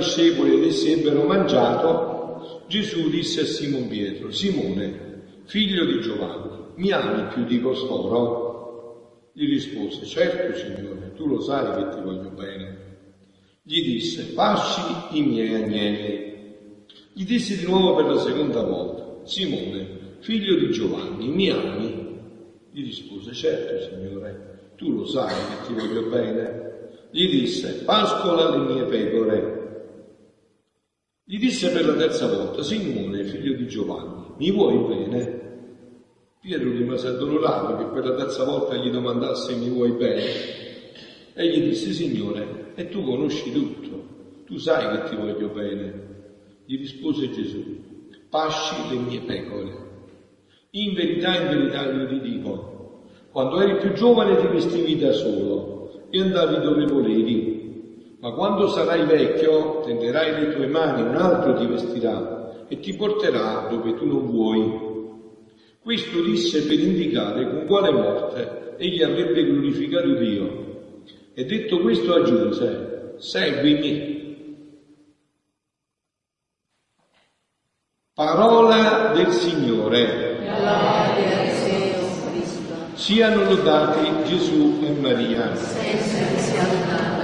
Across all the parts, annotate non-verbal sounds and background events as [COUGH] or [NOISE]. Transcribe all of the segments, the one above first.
discepoli ed essi ebbero mangiato, Gesù disse a Simon Pietro, Simone, figlio di Giovanni, mi ami più di costoro? Gli rispose, certo Signore, tu lo sai che ti voglio bene. Gli disse, pasci i miei agnelli. Gli disse di nuovo per la seconda volta, Simone, figlio di Giovanni, mi ami? Gli rispose, certo Signore, tu lo sai che ti voglio bene. Gli disse, pascola le mie pecore. Gli disse per la terza volta, Simone, figlio di Giovanni, mi vuoi bene? Pietro rimase addolorato che per la terza volta gli domandasse mi vuoi bene? E gli disse, Signore, e tu conosci tutto, tu sai che ti voglio bene. Gli rispose Gesù, pasci le mie pecore. In verità, in verità io ti dico, quando eri più giovane ti vestivi da solo e andavi dove volevi, ma quando sarai vecchio tenderai le tue mani, un altro ti vestirà e ti porterà dove tu non vuoi. Questo disse per indicare con quale morte egli avrebbe glorificato Dio. E detto questo aggiunse, seguimi. Parola del Signore. Siano lodati Gesù e Maria.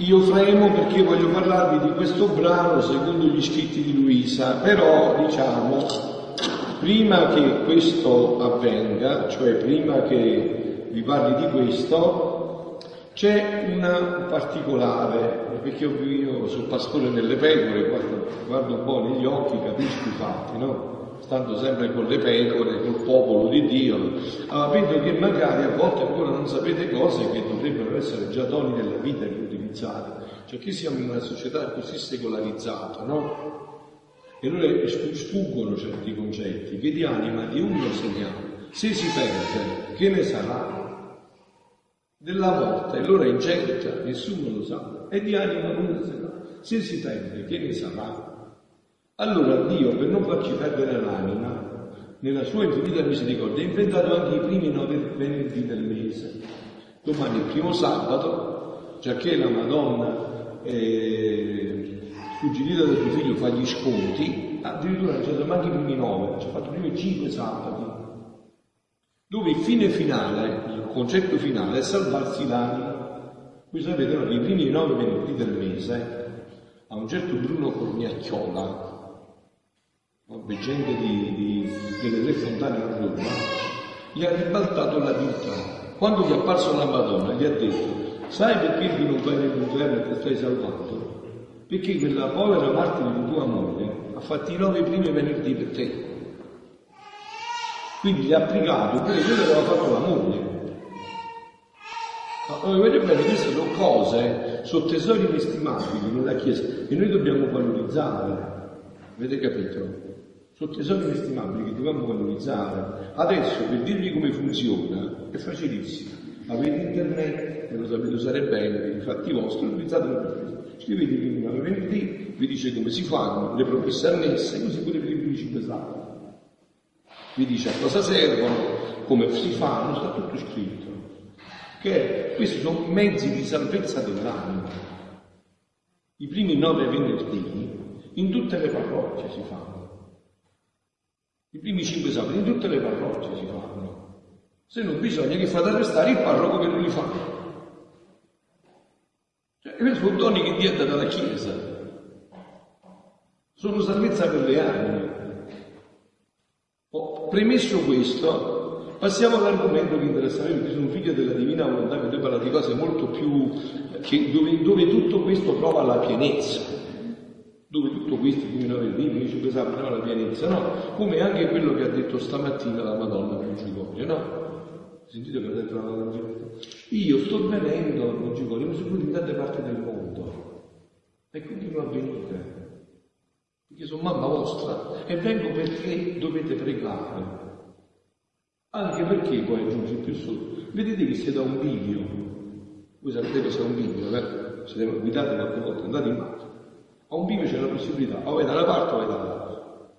Io fremo perché voglio parlarvi di questo brano secondo gli scritti di Luisa, però diciamo prima che questo avvenga, cioè prima che vi parli di questo, c'è un particolare, perché io, io sono pastore nelle pecore, guardo, guardo un po' negli occhi, capisco i fatti, no? Stando sempre con le pecore, col popolo di Dio, allora vedo che magari a volte ancora non sapete cose che dovrebbero essere già doni della vita che utilizzate. Cioè che siamo in una società così secolarizzata, no? E allora sfuggono certi concetti che di anima di uno segniamo. Se si perde, che ne sarà? Della morte, allora è incerta, nessuno lo sa, è di anima una sarà. Se si perde, che ne sarà? Allora Dio, per non farci perdere l'anima, nella sua infinita misericordia, ha inventato anche i primi nove venerdì del mese. Domani il primo sabato, già che la Madonna eh, suggerita da suo figlio fa gli sconti, addirittura non c'è manco i primi nove, ci ha fatto i primi cinque sabati, dove il fine finale, il concetto finale è salvarsi l'anima. Voi sapete no, i primi nove venerdì del mese, a un certo Bruno Corniacchiola, veggente di, di, delle fontane a Roma, gli ha ribaltato la vita. Quando gli è apparso la Madonna, gli ha detto, sai perché tu non vai nell'inferno e ti stai salvando? perché quella povera martire di tua moglie ha fatto i nove primi venerdì per te. Quindi gli ha applicato pure quello che aveva fatto la moglie. Ma vedete bene, queste sono cose, sono tesori inestimabili nella Chiesa che noi dobbiamo valorizzare. Avete capito? Sono tesori inestimabili che dobbiamo valorizzare. Adesso per dirvi come funziona è facilissimo. Avete internet e lo sapete usare bene per i fatti vostri, utilizzatelo per questo scrivete i primi nove venerdì, vi dice come si fanno, le promesse annesse, così pure per i primi cinque sabati. Vi dice a cosa servono, come si fanno, sta tutto scritto. Che questi sono mezzi di salvezza dell'anima. I primi nove venerdì in tutte le parrocchie si fanno. I primi cinque sabati in tutte le parrocchie si fanno. Se non bisogna che fate arrestare il parroco che non li fa. Cioè, questi sono doni che Dio ha dato alla Chiesa. Sono salvezza per le anime. Oh, premesso questo, passiamo all'argomento che interessa a me, perché sono figlio della divina volontà, che parla di cose molto più, che, dove, dove, tutto questo trova la pienezza. Dove tutto questo, come noi libri, dice che trova la pienezza, no? Come anche quello che ha detto stamattina la Madonna Principale, no? Sentite che ha detto la Madonna io sto venendo a Mongigorio, ma sono in tante parti del mondo e continuo a venire, perché sono mamma vostra e vengo perché dovete pregare. Anche perché poi aggiunge più su, vedete che siete a un bivio, voi sapete che c'è un bivio, vero? Siete guidati qualche volta, andate in macchina, a un bivio c'è la possibilità, o vai da una parte o vai dall'altra.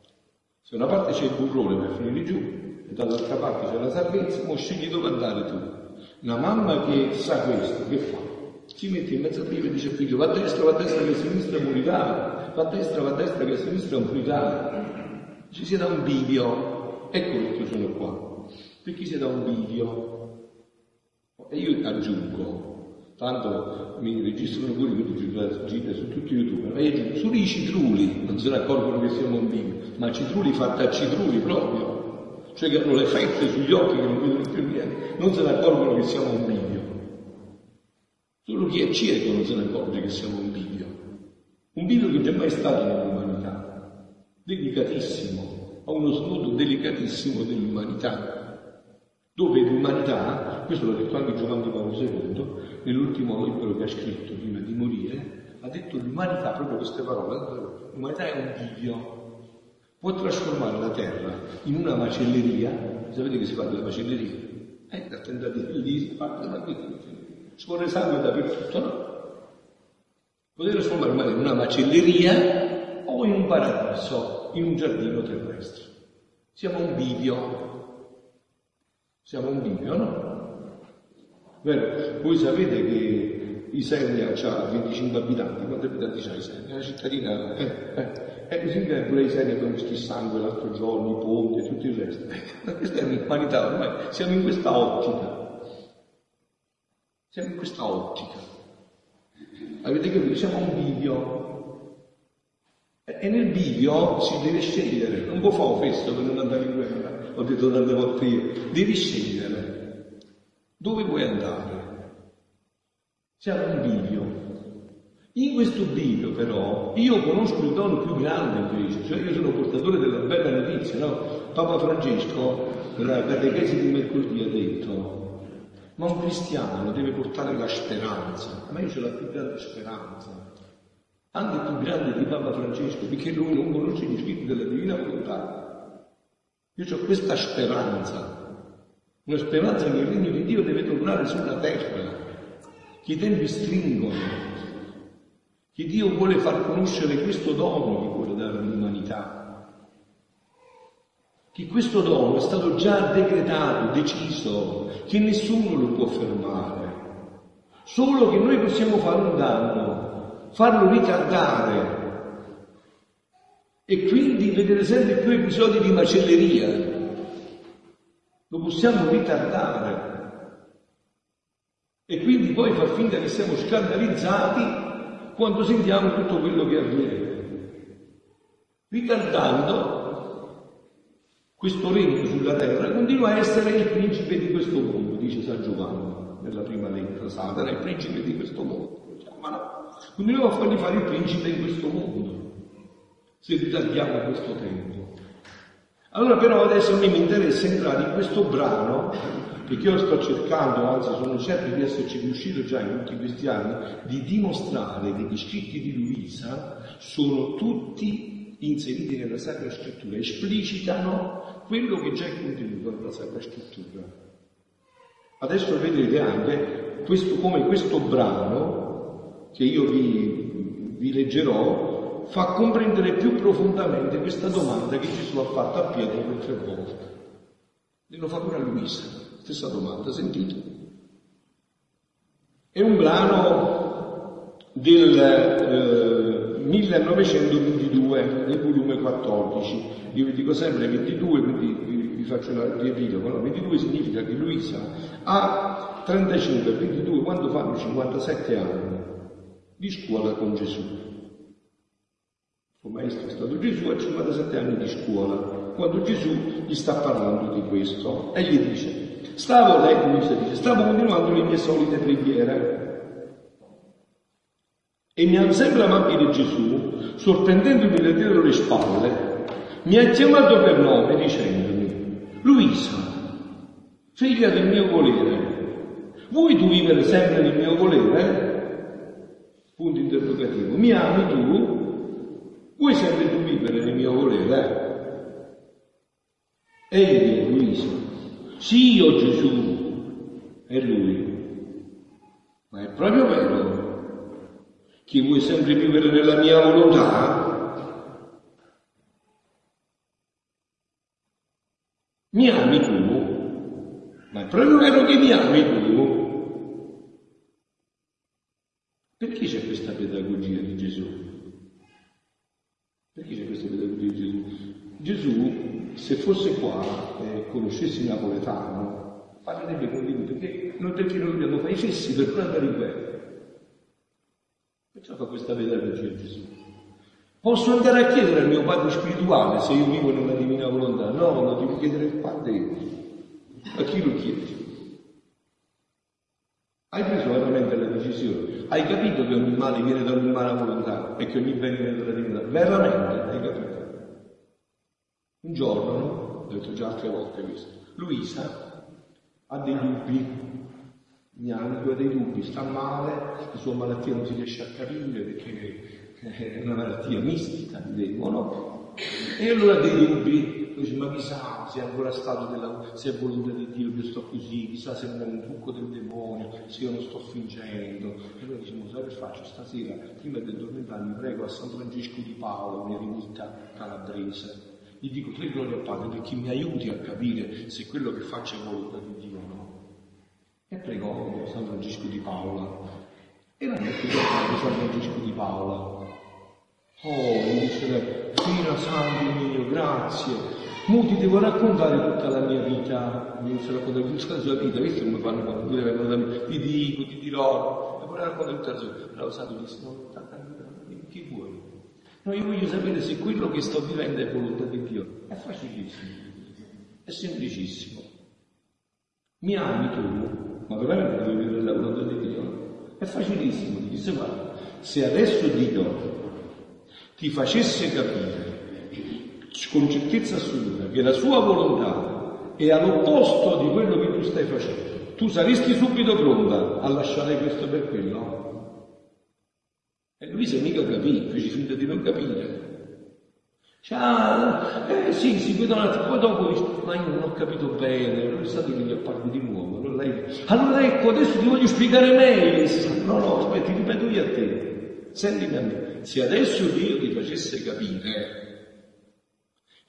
Se una parte c'è il burrone per finire giù e dall'altra parte c'è la salvezza, mo scegli dove andare tu. Una mamma che sa questo, che fa? Si mette in mezzo a Dio e dice figlio, va a destra, va a destra che a sinistra morirai, va a destra, va a destra che a sinistra morirai. Ci sia da un bivio. Ecco perché sono qua. Perché si da un bivio. E io aggiungo, tanto mi registrano pure quindi gira su tutti i youtuber, ma io solo i citruli non se ne accorgono che siamo un bivio, ma citruli fatti a citruli proprio, cioè che hanno le fette sugli occhi che non vedono più niente, non se ne accorgono che siamo un bivio. Solo chi è cieco non se ne accorge che siamo un bivio. Un bivio che non c'è mai stato nell'umanità, delicatissimo, ha uno snodo delicatissimo dell'umanità, dove l'umanità, questo l'ha detto anche Giovanni Paolo II, nell'ultimo libro che ha scritto prima di morire, ha detto l'umanità, proprio queste parole, l'umanità è un bivio, può trasformare la terra in una macelleria, sapete che si fa della macelleria? Eh, da tentativo lì si parte da qui, scorre sangue dappertutto, no? Potete trasformare magari in una macelleria o in un paradiso, in un giardino terrestre. Siamo un bivio. Siamo un bivio, no? Vero? Voi sapete che Isernia ha 25 abitanti, quanti abitanti c'ha Isernia? Una cittadina, eh, eh, eh, così che pure Isernia visto il sangue l'altro giorno, i ponti e tutto il resto. Ma [LAUGHS] questa è un'umanità ormai, siamo in questa ottica. Siamo in questa ottica. Avete capito? Siamo un bivio. E nel bivio si deve scegliere. Non può fare festo per non andare in guerra. Ho detto tante volte io. Devi scegliere. Dove vuoi andare? Siamo un bivio. In questo bivio però io conosco il dono più grande invece, cioè io sono portatore della bella notizia, no? Papa Francesco per le chiese di mercoledì ha detto ma un cristiano deve portare la speranza. Ma io c'ho la più grande speranza, anche più grande di Papa Francesco, perché lui non conosce gli scritti della Divina Volontà. Io ho questa speranza, una speranza che il regno di Dio deve tornare sulla terra, che i tempi stringono, che Dio vuole far conoscere questo dono che vuole dare all'umanità. Che questo dono è stato già decretato, deciso, che nessuno lo può fermare, solo che noi possiamo fare un danno, farlo ritardare e quindi vedere sempre più episodi di macelleria. Lo possiamo ritardare e quindi poi far finta che siamo scandalizzati quando sentiamo tutto quello che avviene, ritardando questo regno sulla terra continua a essere il principe di questo mondo, dice San Giovanni nella prima lettera. Satana è il principe di questo mondo. Ma no, continuiamo a fargli fare il principe in questo mondo, se ritardiamo questo tempo. Allora però adesso a me mi interessa entrare in questo brano, perché io sto cercando, anzi sono certo di esserci riuscito già in tutti questi anni, di dimostrare che gli scritti di Luisa sono tutti inseriti nella Sacra Scrittura, esplicitano quello che già è contenuto nella Sacra Scrittura. Adesso vedrete anche questo, come questo brano che io vi, vi leggerò fa comprendere più profondamente questa domanda che Gesù ha fatto a Pietro per tre volte. E lo fa pure a Luisa, stessa domanda, sentite. È un brano del eh, 1922, nel volume 14. Io vi dico sempre 22, quindi vi, vi faccio una riepilogo. No? 22 significa che Luisa ha 35, 22, quando fanno 57 anni di scuola con Gesù. Il maestro è stato Gesù, ha 57 anni di scuola, quando Gesù gli sta parlando di questo e gli dice, stavo, lei Luisa dice, stavo continuando le mie solite preghiere e mi ha sempre amabile Gesù, sorprendendomi da dietro le spalle, mi ha chiamato per nome dicendomi, Luisa, figlia del mio volere, vuoi tu vivere sempre nel mio volere? Punto interrogativo. Mi ami tu? Vuoi sempre tu vivere nel mio volere? Egli, Luisa, sì, io Gesù, è lui. Ma è proprio vero, chi vuoi sempre vivere nella mia volontà? Mi ami tu? Ma è proprio vero che mi ami tu? Perché c'è questa pedagogia di Gesù? Perché c'è questa pedagogia di Gesù? Gesù, se fosse qua e eh, conoscesse il napoletano, parlerebbe con lui perché noi perché noi dobbiamo fare i fessi per non andare in guerra. Perciò fa questa pedagogia di Gesù. Posso andare a chiedere al mio padre spirituale se io vivo nella divina volontà? No, lo devo chiedere al padre. A chi lo chiedi? Hai preso veramente la decisione? Hai capito che ogni male viene da un'umana volontà e che ogni bene viene dalla divinità? Veramente hai capito? Un giorno, l'ho detto già altre volte questo, Luisa ha dei dubbi, Gnanco ha dei dubbi, sta male, la sua malattia non si riesce a capire perché è una malattia mistica, dicono, e allora ha dei dubbi, dice ma chissà se è ancora stato della, se è voluta di Dio che sto così, chissà se è un trucco del demonio, se io non sto fingendo. E allora diciamo, sai che faccio stasera, prima di addormentarmi, prego a San Francesco di Paolo, mia eremita calabrese, gli dico tre glorie al Padre perché mi aiuti a capire se quello che faccio è volontà di Dio o no. E pregò San Francesco di Paola. E non è che San Francesco di Paola. Oh, mi dice, Fino Santo mio, grazie, Mo ti devo raccontare tutta la mia vita, mi inizio a raccontare tutta la sua vita, visto come fanno quando tu vengono da me, ti dico, ti dirò, poi raccontare tutta la sua vita. Allora Santo disse, no, che vuoi? No, io voglio sapere se quello che sto vivendo è volontà di Dio. È facilissimo, è semplicissimo. Mi ami tu, ma veramente devi vivere la volontà di Dio? È facilissimo, ti disse se adesso Dio ti facesse capire con certezza assoluta che la sua volontà è all'opposto di quello che tu stai facendo, tu saresti subito pronta a lasciare questo per quello? E lui se mica capì, fece finta di non capire. Cioè, eh sì, si vedo un attimo, poi dopo ma io non ho capito bene, non state che gli apparve di nuovo. Allora, lei, allora ecco, adesso ti voglio spiegare meglio. No, no, aspetta, ti ripeto io a te. Sentimi a me. Se adesso Dio ti facesse capire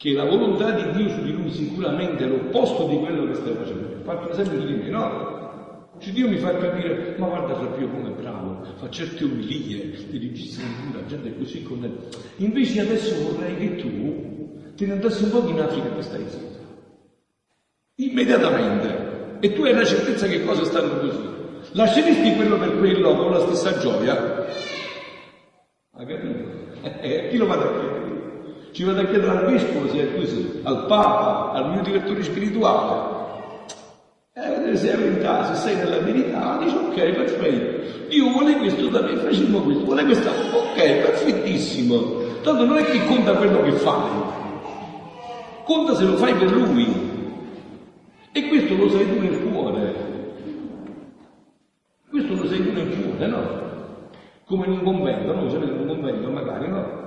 che la volontà di Dio su di lui sicuramente è l'opposto di quello che stai facendo. Un esempio di me, no? Cioè Dio mi fa capire, ma guarda Fabio come è bravo, fa certe umilie, ti registri la gente è così contenta. Invece adesso vorrei che tu te ne andassi un po' in Africa e stai zitto. Immediatamente. E tu hai la certezza che cose stanno così. Lasceresti quello per quello con la stessa gioia? Ha capito? Eh, chi lo vado a chiedere? Ci vado a chiedere al vescovo se è così, al Papa, al mio direttore spirituale. E eh, vedere se è verità, se sei nella verità, dici ok, perfetto. Dio vuole questo da me, facciamo questo, vuole questa, ok, perfettissimo. Tanto non è che conta quello che fai, conta se lo fai per lui. E questo lo sai tu nel cuore. Questo lo sai tu nel cuore, no? Come in un convento, no? In un convento magari, no?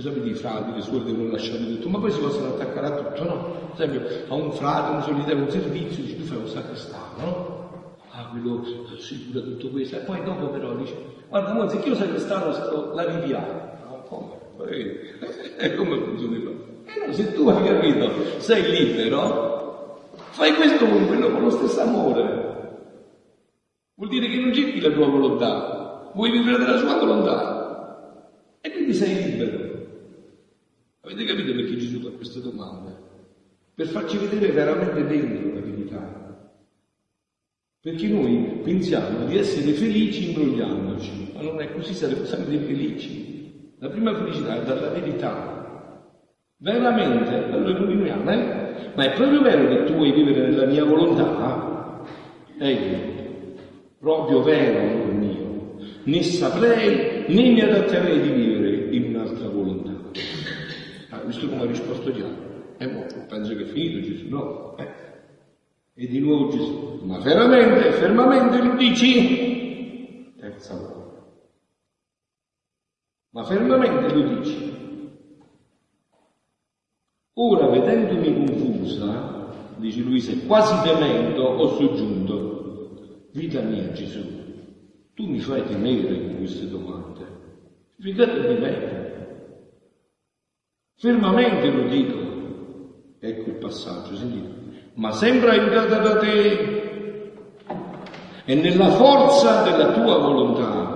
Sapete i frati, le suore devono lasciare tutto, ma poi si possono attaccare a tutto, no? Per esempio, a un frate, un solitario, un servizio, dici tu fai un sacrestano, no? Ah, quello si cura tutto questo, e poi dopo però dice, guarda, mo, se io sacrestano la riviamo. No, come? E [LAUGHS] come funziona qua? Eh no, se tu hai capito, sei libero, fai questo con quello con lo stesso amore. Vuol dire che non cerchi la tua volontà, vuoi vivere della sua volontà. E quindi sei libero. Avete capito perché Gesù fa queste domande? Per farci vedere veramente dentro la verità. Perché noi pensiamo di essere felici imbrogliandoci, ma non è così, saremo sempre felici. La prima felicità è dalla verità. Veramente, allora continuiamo, eh? Ma è proprio vero che tu vuoi vivere nella mia volontà? Ecco, proprio vero, amore mio. Ne saprei né mi adatterei di vivere in un'altra volontà visto come ha risposto già. E mo, penso che è finito Gesù, no? Eh. E di nuovo Gesù, ma veramente, fermamente lo dici? Terza volta. Ma fermamente lo dici. Ora, vedendomi confusa, dice Luisa, quasi temendo, ho soggiunto, vita mia Gesù, tu mi fai temere con queste domande. Fidate di me, Fermamente lo dico. Ecco il passaggio, sentite. Ma sempre aiutata da te e nella forza della tua volontà.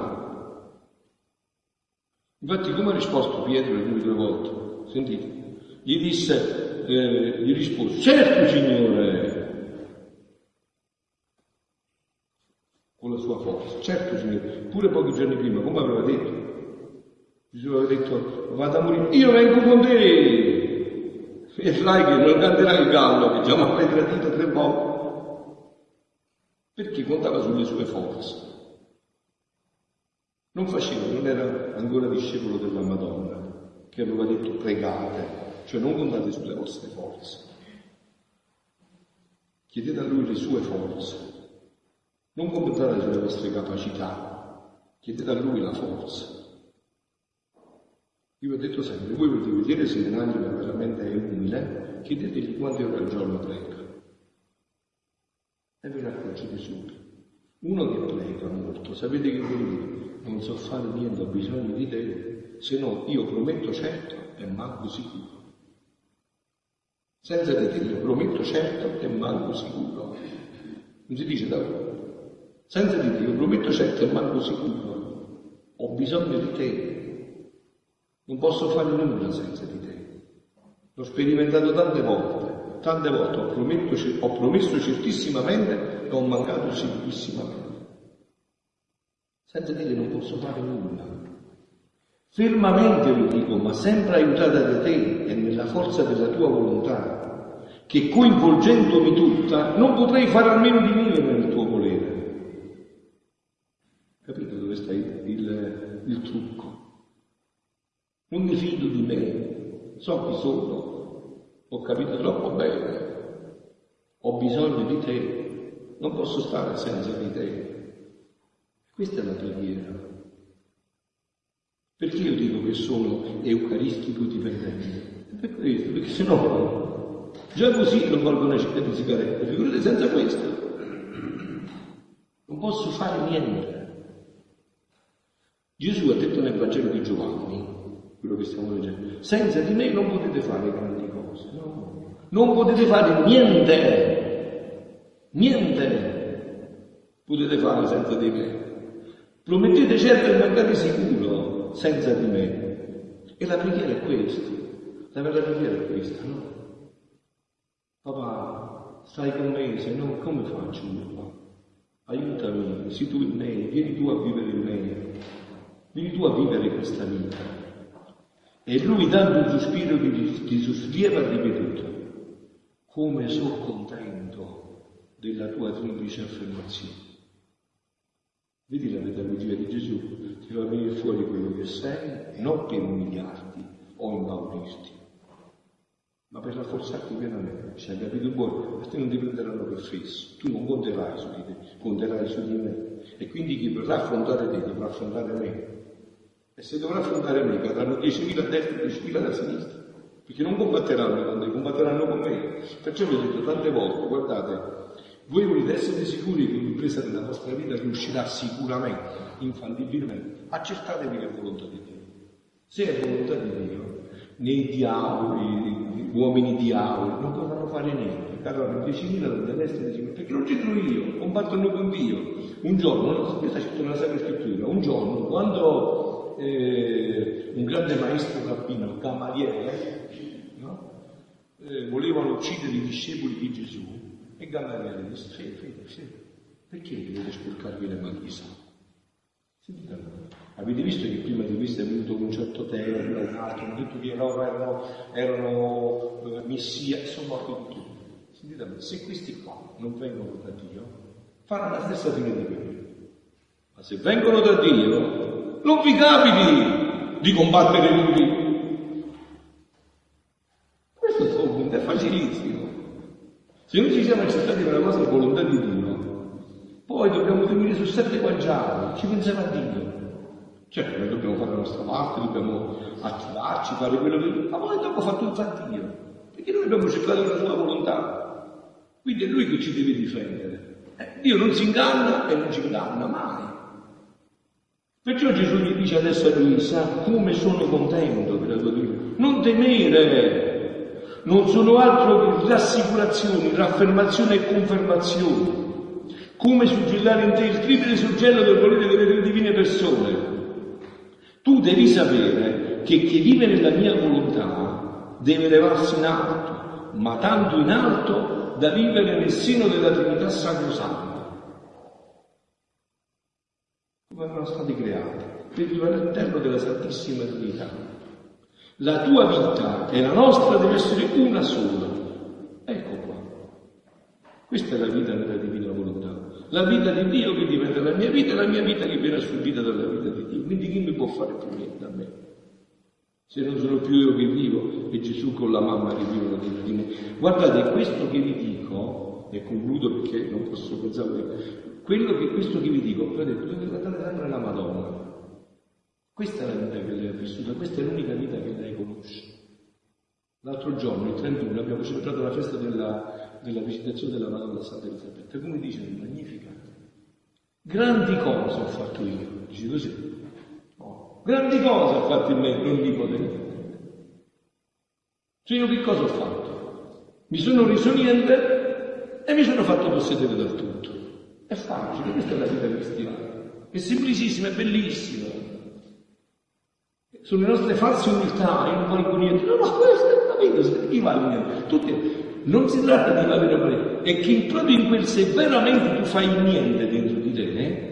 Infatti come ha risposto Pietro le due volte? Sentite. Gli disse, eh, gli rispose, certo Signore, con la sua forza. Certo, Signore, pure pochi giorni prima, come aveva detto, Gesù aveva detto, vado a morire, io vengo con te. E sai che non canterà il gallo, che già mi aveva tradito tre volte. Perché contava sulle sue forze. Non faceva, non era ancora discepolo della Madonna, che aveva detto pregate, cioè non contate sulle vostre forze. Chiedete a lui le sue forze non contate sulle vostre capacità, chiedete a Lui la forza. Io ho detto sempre, voi volete vedere se un'anima veramente è umile, chiedetegli quante ore al giorno prega. E ve ne accorgete subito. Uno che prega molto, sapete che vuol dire? Non so fare niente, ho bisogno di te, se no io prometto certo e manco sicuro. Senza di te io prometto certo e manco sicuro. Non si dice davvero. Senza di Dio, prometto certo e manco sicuro, ho bisogno di te. Non posso fare nulla senza di te. L'ho sperimentato tante volte, tante volte ho, prometto, ho promesso certissimamente e ho mancato sicuramente. Senza di te non posso fare nulla. Fermamente lo dico, ma sempre aiutata da te e nella forza della tua volontà, che coinvolgendomi tutta non potrei fare almeno di mio nel tuo volere. Capite dove sta il, il, il trucco? Non mi fido di me, so chi sono, ho capito troppo bene, ho bisogno di te, non posso stare senza di te. Questa è la preghiera. Perché io dico che sono eucaristico dipendente? Per questo, perché se no già così non valgo una città di sigarette, figurate senza questo. Non posso fare niente. Gesù ha detto nel Vangelo di Giovanni, quello che stiamo leggendo, senza di me non potete fare grandi cose, no. Non potete fare niente, niente potete fare senza di me. Promettete certo e magari sicuro senza di me. E la preghiera è questa, la vera preghiera è questa, no? Papà, stai con me, se no come faccio io qua? Aiutami, sii tu in me, vieni tu a vivere in me. Vieni tu a vivere questa vita. E lui, dando un sospiro di, di sollievo, ha ripetuto, come sono contento della tua triplice affermazione. Vedi la pedagogia di Gesù? Ti fa venire fuori quello che sei, non per umiliarti o impaurirti, ma per rafforzarti pienamente. Ci hai capito buono? A non ti prenderanno per fesso, tu non conterai su di te, conterai su di me. E quindi chi vorrà affrontare te dovrà affrontare me. E se dovrà affrontare me, cadranno 10.000 a destra e 10.000 a sinistra, perché non combatteranno con te, combatteranno con me. Perciò vi ho detto tante volte, guardate, voi volete essere sicuri che un'impresa della vostra vita riuscirà sicuramente, infallibilmente, accertatevi che è volontà di Dio. Se è volontà di Dio, nei diavoli, uomini diavoli, non potranno fare niente, cadranno 10.000 da destra e 10.000, perché non c'entro io, combattono con Dio. Un giorno, questa è scritto nella Sacra Scrittura, un giorno, quando eh, un grande maestro rabbino, Gamaliele, no? eh, volevano uccidere i discepoli di Gesù e Gamaliele disse, fede, fede, fede, perché dovete sporcarvi le mani di sangue? Avete visto che prima di questo è venuto un certo Teo, un altro, hanno detto che loro erano, erano eh, messia sono morti di tutto. Sentite, se questi qua non vengono da Dio, faranno la stessa fine di quelli. Ma se vengono da Dio, non vi capiti di combattere tutti. Questo è facilissimo. Se noi ci siamo accettati per la nostra volontà di Dio, poi dobbiamo dormire su sette guanciali, ci pensiamo a Dio. Certo, noi dobbiamo fare la nostra parte, dobbiamo attivarci, fare quello che... Ma poi dopo fa tutto a Dio, perché noi abbiamo cercato la sua volontà. Quindi è Lui che ci deve difendere. Eh, Dio non si inganna e non ci inganna mai. Perciò Gesù gli dice adesso a Luisa, come sono contento per la tua vita. Non temere, non sono altro che rassicurazioni, raffermazioni e confermazioni. Come suggellare in te il triplo suggello del volere delle divine persone. Tu devi sapere che chi vive nella mia volontà deve levarsi in alto, ma tanto in alto da vivere nel seno della Trinità Sacrosanta. Come erano stati creati, per vivere all'interno della Santissima Trinità. La tua vita e la nostra deve essere una sola. Ecco qua. Questa è la vita nella divina volontà. La vita di Dio che diventa la mia vita e la mia vita che viene assorbita dalla vita di Dio. Quindi chi mi può fare più niente a me? Se non sono più io che vivo e Gesù con la mamma che vivono dentro di me. Guardate, questo che vi dico, e concludo perché non posso pensare, quello che questo che vi dico, vedete, dovete guardare sempre la Madonna. Questa è la vita che lei ha vissuto, questa è l'unica vita che lei conosce. L'altro giorno, il 31, abbiamo celebrato la festa della, della visitazione della Madonna Santa Elisabetta. Come dice il Magnifica? Grandi cose ho fatto io, dice così. No. Grandi cose ho fatto in me, l'Onnipotente. Cioè io che cosa ho fatto? Mi sono reso niente e mi sono fatto possedere dal tutto. È facile, questa è la vita cristiana. È semplicissima, è bellissima sulle nostre false umiltà, io non valgo niente. No, no, questa è la vita, chi vale niente? Tutti, non si tratta di valere valere, è che proprio in quel se veramente tu fai niente dentro di te, eh,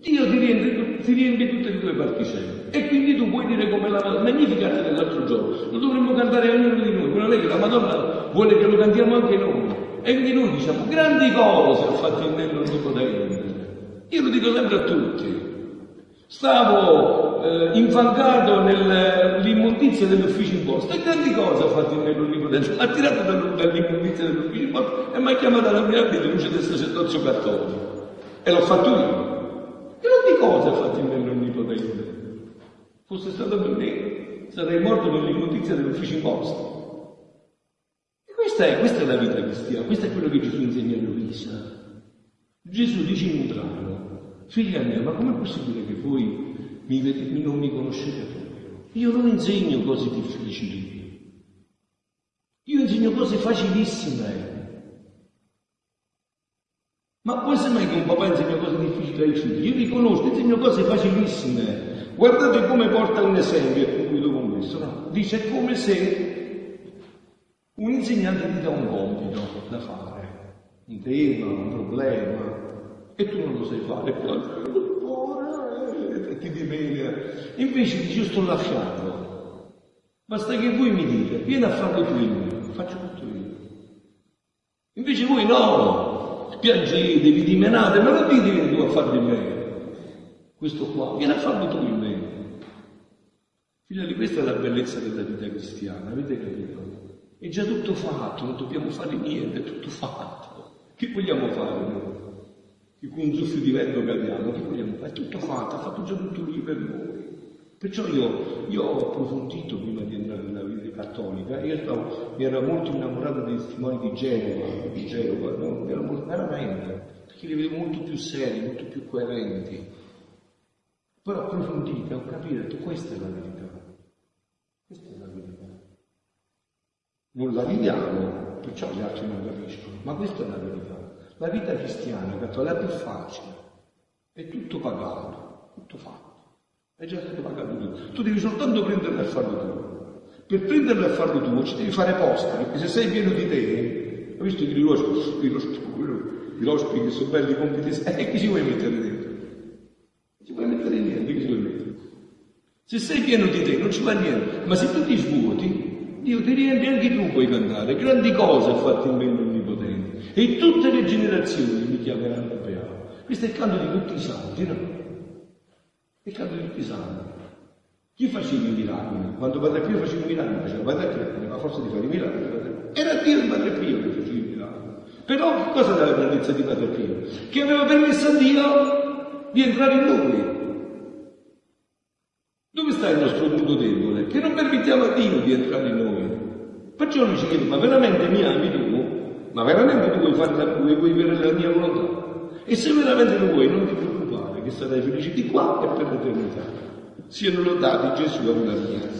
Dio ti riempie, ti riempie tutte le tue particelle. E quindi tu puoi dire come la Madonna, magnificata dell'altro giorno, lo dovremmo cantare ognuno di noi, non è che la Madonna vuole che lo cantiamo anche noi. E quindi noi diciamo, grandi cose ha fatto in me l'Onnipotente. Io lo dico sempre a tutti. Stavo eh, infangato nell'immondizia dell'ufficio imposto e grandi cose ha fatto il mio l'Onnipotente. Mi ha tirato dall'immondizia dell'ufficio imposto e mi ha chiamato alla mia vita luce del sacerdozio cattolico. E l'ho fatto io. Grandi cose ha fatto il mio l'Onnipotente. Fosse stato per me, sarei morto nell'immondizia dell'ufficio imposto. Questa è, questa è la vita cristiana, questo è quello che Gesù insegna a Luisa. Gesù dice in un brano, Figlia mia, ma com'è possibile che voi mi, non mi conoscete proprio? Io non insegno cose difficili. Io insegno cose facilissime. Ma può sembrare che un papà insegna cose difficili ai figli? Io vi conosco, insegno cose facilissime. Guardate come porta un esempio e concludo con questo. No? Dice come se un insegnante ti dà un compito da fare, un tema, un problema, e tu non lo sai fare, e ti dimena. Invece dici io sto lasciando. Basta che voi mi dite, vieni a farlo tu in me, faccio tutto io. Invece voi no, piangete, vi dimenate, ma non dite vieni tu a farlo in me. Questo qua, vieni a farlo tu in me. Figlia di questa è la bellezza della vita cristiana, avete capito? È già tutto fatto, non dobbiamo fare niente, è tutto fatto. Che vogliamo fare noi? con un soffio di vento cadiamo, che vogliamo fare? È tutto fatto, ha fatto già tutto lui per noi. Perciò io, io ho approfondito prima di entrare nella vita cattolica, io stavo, mi ero molto innamorato dei testimoni di Genova, di Genova, no? mi ero molto, veramente, perché li vedevo molto più seri, molto più coerenti. Ho approfondito, ho capito, che questa è la verità. Questa è la verità. Non la viviamo, perciò gli altri non capiscono, ma questa è la verità. La vita cristiana, cattolica, è più facile, è tutto pagato, tutto fatto. È già stato pagato tutto. Tu devi soltanto prenderlo e farlo tu. Per prenderlo e farlo tu ci devi fare posta, perché se sei pieno di te, hai visto i rospi, i rospi che sono belli compiti, e eh, chi ci vuoi mettere dentro? Ci puoi mettere niente, chi ci vuoi mettere? Se sei pieno di te non ci va niente, ma se tu ti svuoti, Dio ti riempie anche tu puoi cantare, grandi cose ha fatto in me e tutte le generazioni mi chiameranno beato. Questo è il canto di tutti i santi, no? È il canto di tutti i santi. Chi faceva i miracoli? Quando Padre Pio faceva i miracoli, faceva Padre Pio, aveva forza di fare i miracoli. Era Dio il Padre Pio che faceva i miracoli. Però cosa era la grandezza di Padre Pio? Che aveva permesso a Dio di entrare in noi. Dove sta il nostro punto debole? che non permettiamo a Dio di entrare in noi. Perciò lui ci chiede, ma veramente mi ami tu? Ma veramente tu vuoi fare la, vuoi, vuoi avere la mia volontà? E se veramente lo vuoi, non ti preoccupare, che sarai felice di qua e per l'eternità. Siano lodati Gesù e la mia.